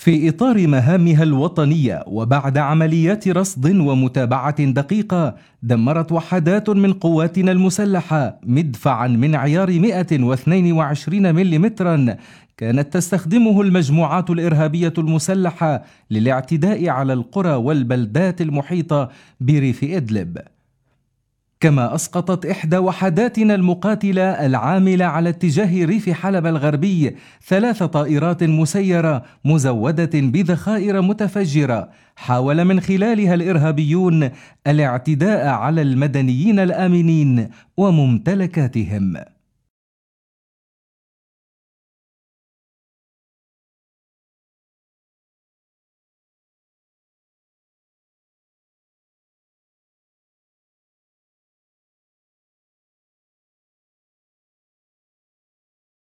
في إطار مهامها الوطنية وبعد عمليات رصد ومتابعة دقيقة دمرت وحدات من قواتنا المسلحة مدفعا من عيار 122 ملم كانت تستخدمه المجموعات الإرهابية المسلحة للاعتداء على القرى والبلدات المحيطة بريف إدلب. كما أسقطت إحدى وحداتنا المقاتلة العاملة على اتجاه ريف حلب الغربي ثلاث طائرات مسيرة مزودة بذخائر متفجرة. حاول من خلالها الإرهابيون الاعتداء على المدنيين الآمنين وممتلكاتهم.